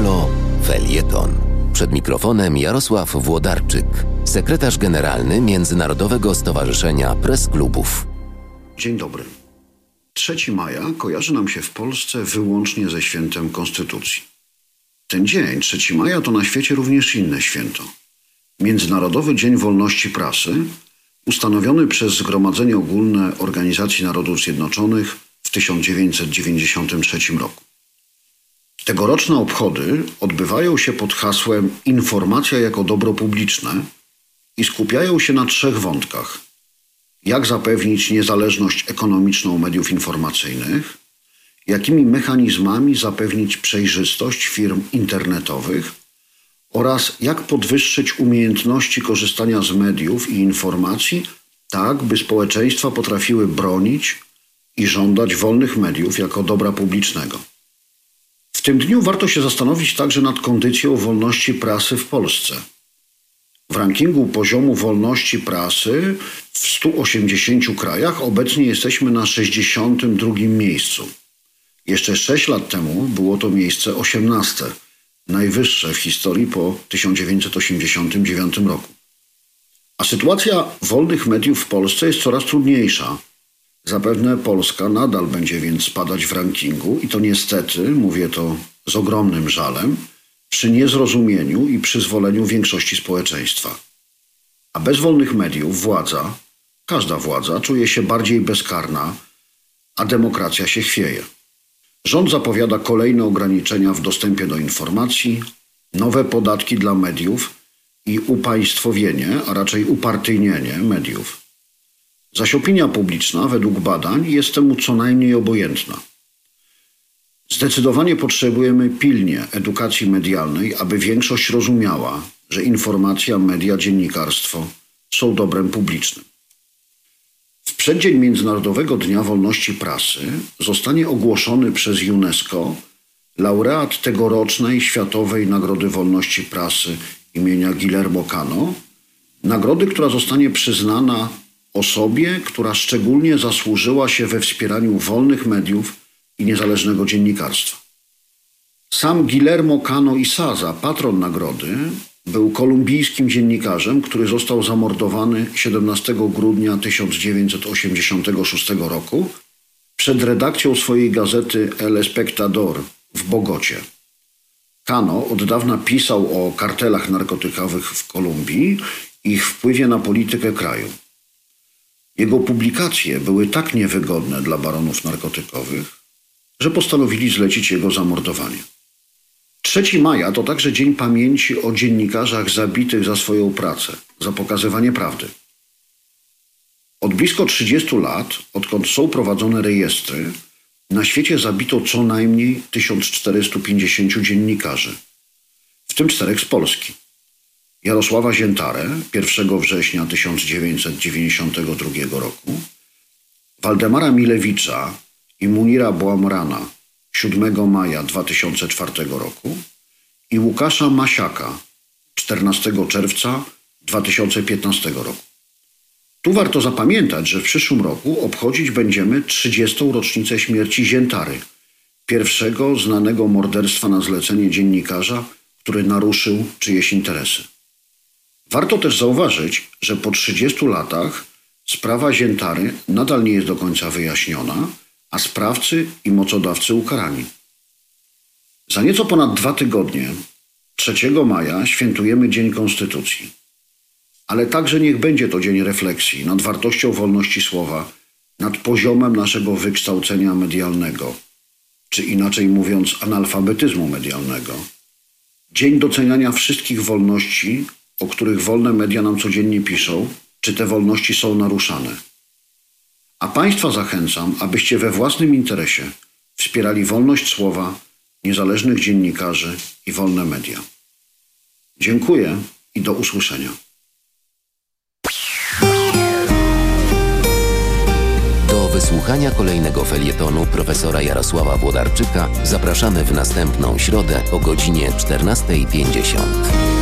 Halo Felieton. Przed mikrofonem Jarosław Włodarczyk, sekretarz generalny Międzynarodowego Stowarzyszenia Press Klubów. Dzień dobry. 3 maja kojarzy nam się w Polsce wyłącznie ze świętem Konstytucji. Ten dzień, 3 maja, to na świecie również inne święto. Międzynarodowy Dzień Wolności Prasy, ustanowiony przez Zgromadzenie Ogólne Organizacji Narodów Zjednoczonych w 1993 roku. Tegoroczne obchody odbywają się pod hasłem Informacja jako dobro publiczne i skupiają się na trzech wątkach. Jak zapewnić niezależność ekonomiczną mediów informacyjnych, jakimi mechanizmami zapewnić przejrzystość firm internetowych oraz jak podwyższyć umiejętności korzystania z mediów i informacji, tak by społeczeństwa potrafiły bronić i żądać wolnych mediów jako dobra publicznego. W tym dniu warto się zastanowić także nad kondycją wolności prasy w Polsce. W rankingu poziomu wolności prasy w 180 krajach obecnie jesteśmy na 62 miejscu. Jeszcze 6 lat temu było to miejsce 18, najwyższe w historii po 1989 roku. A sytuacja wolnych mediów w Polsce jest coraz trudniejsza. Zapewne Polska nadal będzie więc spadać w rankingu i to niestety, mówię to z ogromnym żalem, przy niezrozumieniu i przyzwoleniu większości społeczeństwa. A bez wolnych mediów władza, każda władza, czuje się bardziej bezkarna, a demokracja się chwieje. Rząd zapowiada kolejne ograniczenia w dostępie do informacji, nowe podatki dla mediów i upaństwowienie, a raczej upartyjnienie mediów. Zaś opinia publiczna, według badań, jest temu co najmniej obojętna. Zdecydowanie potrzebujemy pilnie edukacji medialnej, aby większość rozumiała, że informacja, media, dziennikarstwo są dobrem publicznym. W przeddzień Międzynarodowego Dnia Wolności Prasy zostanie ogłoszony przez UNESCO laureat tegorocznej Światowej Nagrody Wolności Prasy imienia Guillermo Cano, nagrody, która zostanie przyznana osobie, która szczególnie zasłużyła się we wspieraniu wolnych mediów i niezależnego dziennikarstwa. Sam Guillermo Cano Isaza, patron nagrody, był kolumbijskim dziennikarzem, który został zamordowany 17 grudnia 1986 roku przed redakcją swojej gazety El Espectador w Bogocie. Cano od dawna pisał o kartelach narkotykowych w Kolumbii i ich wpływie na politykę kraju. Jego publikacje były tak niewygodne dla baronów narkotykowych, że postanowili zlecić jego zamordowanie. 3 maja to także dzień pamięci o dziennikarzach zabitych za swoją pracę, za pokazywanie prawdy. Od blisko 30 lat, odkąd są prowadzone rejestry, na świecie zabito co najmniej 1450 dziennikarzy, w tym czterech z Polski. Jarosława Ziętarę 1 września 1992 roku, Waldemara Milewicza i Munira Błamrana 7 maja 2004 roku i Łukasza Masiaka 14 czerwca 2015 roku. Tu warto zapamiętać, że w przyszłym roku obchodzić będziemy 30. rocznicę śmierci Ziętary, pierwszego znanego morderstwa na zlecenie dziennikarza, który naruszył czyjeś interesy. Warto też zauważyć, że po 30 latach sprawa Ziętary nadal nie jest do końca wyjaśniona, a sprawcy i mocodawcy ukarani. Za nieco ponad dwa tygodnie, 3 maja, świętujemy Dzień Konstytucji. Ale także niech będzie to dzień refleksji nad wartością wolności słowa, nad poziomem naszego wykształcenia medialnego, czy inaczej mówiąc, analfabetyzmu medialnego. Dzień doceniania wszystkich wolności, o których wolne media nam codziennie piszą, czy te wolności są naruszane. A Państwa zachęcam, abyście we własnym interesie wspierali wolność słowa, niezależnych dziennikarzy i wolne media. Dziękuję i do usłyszenia. Do wysłuchania kolejnego felietonu profesora Jarosława Włodarczyka zapraszamy w następną środę o godzinie 14.50.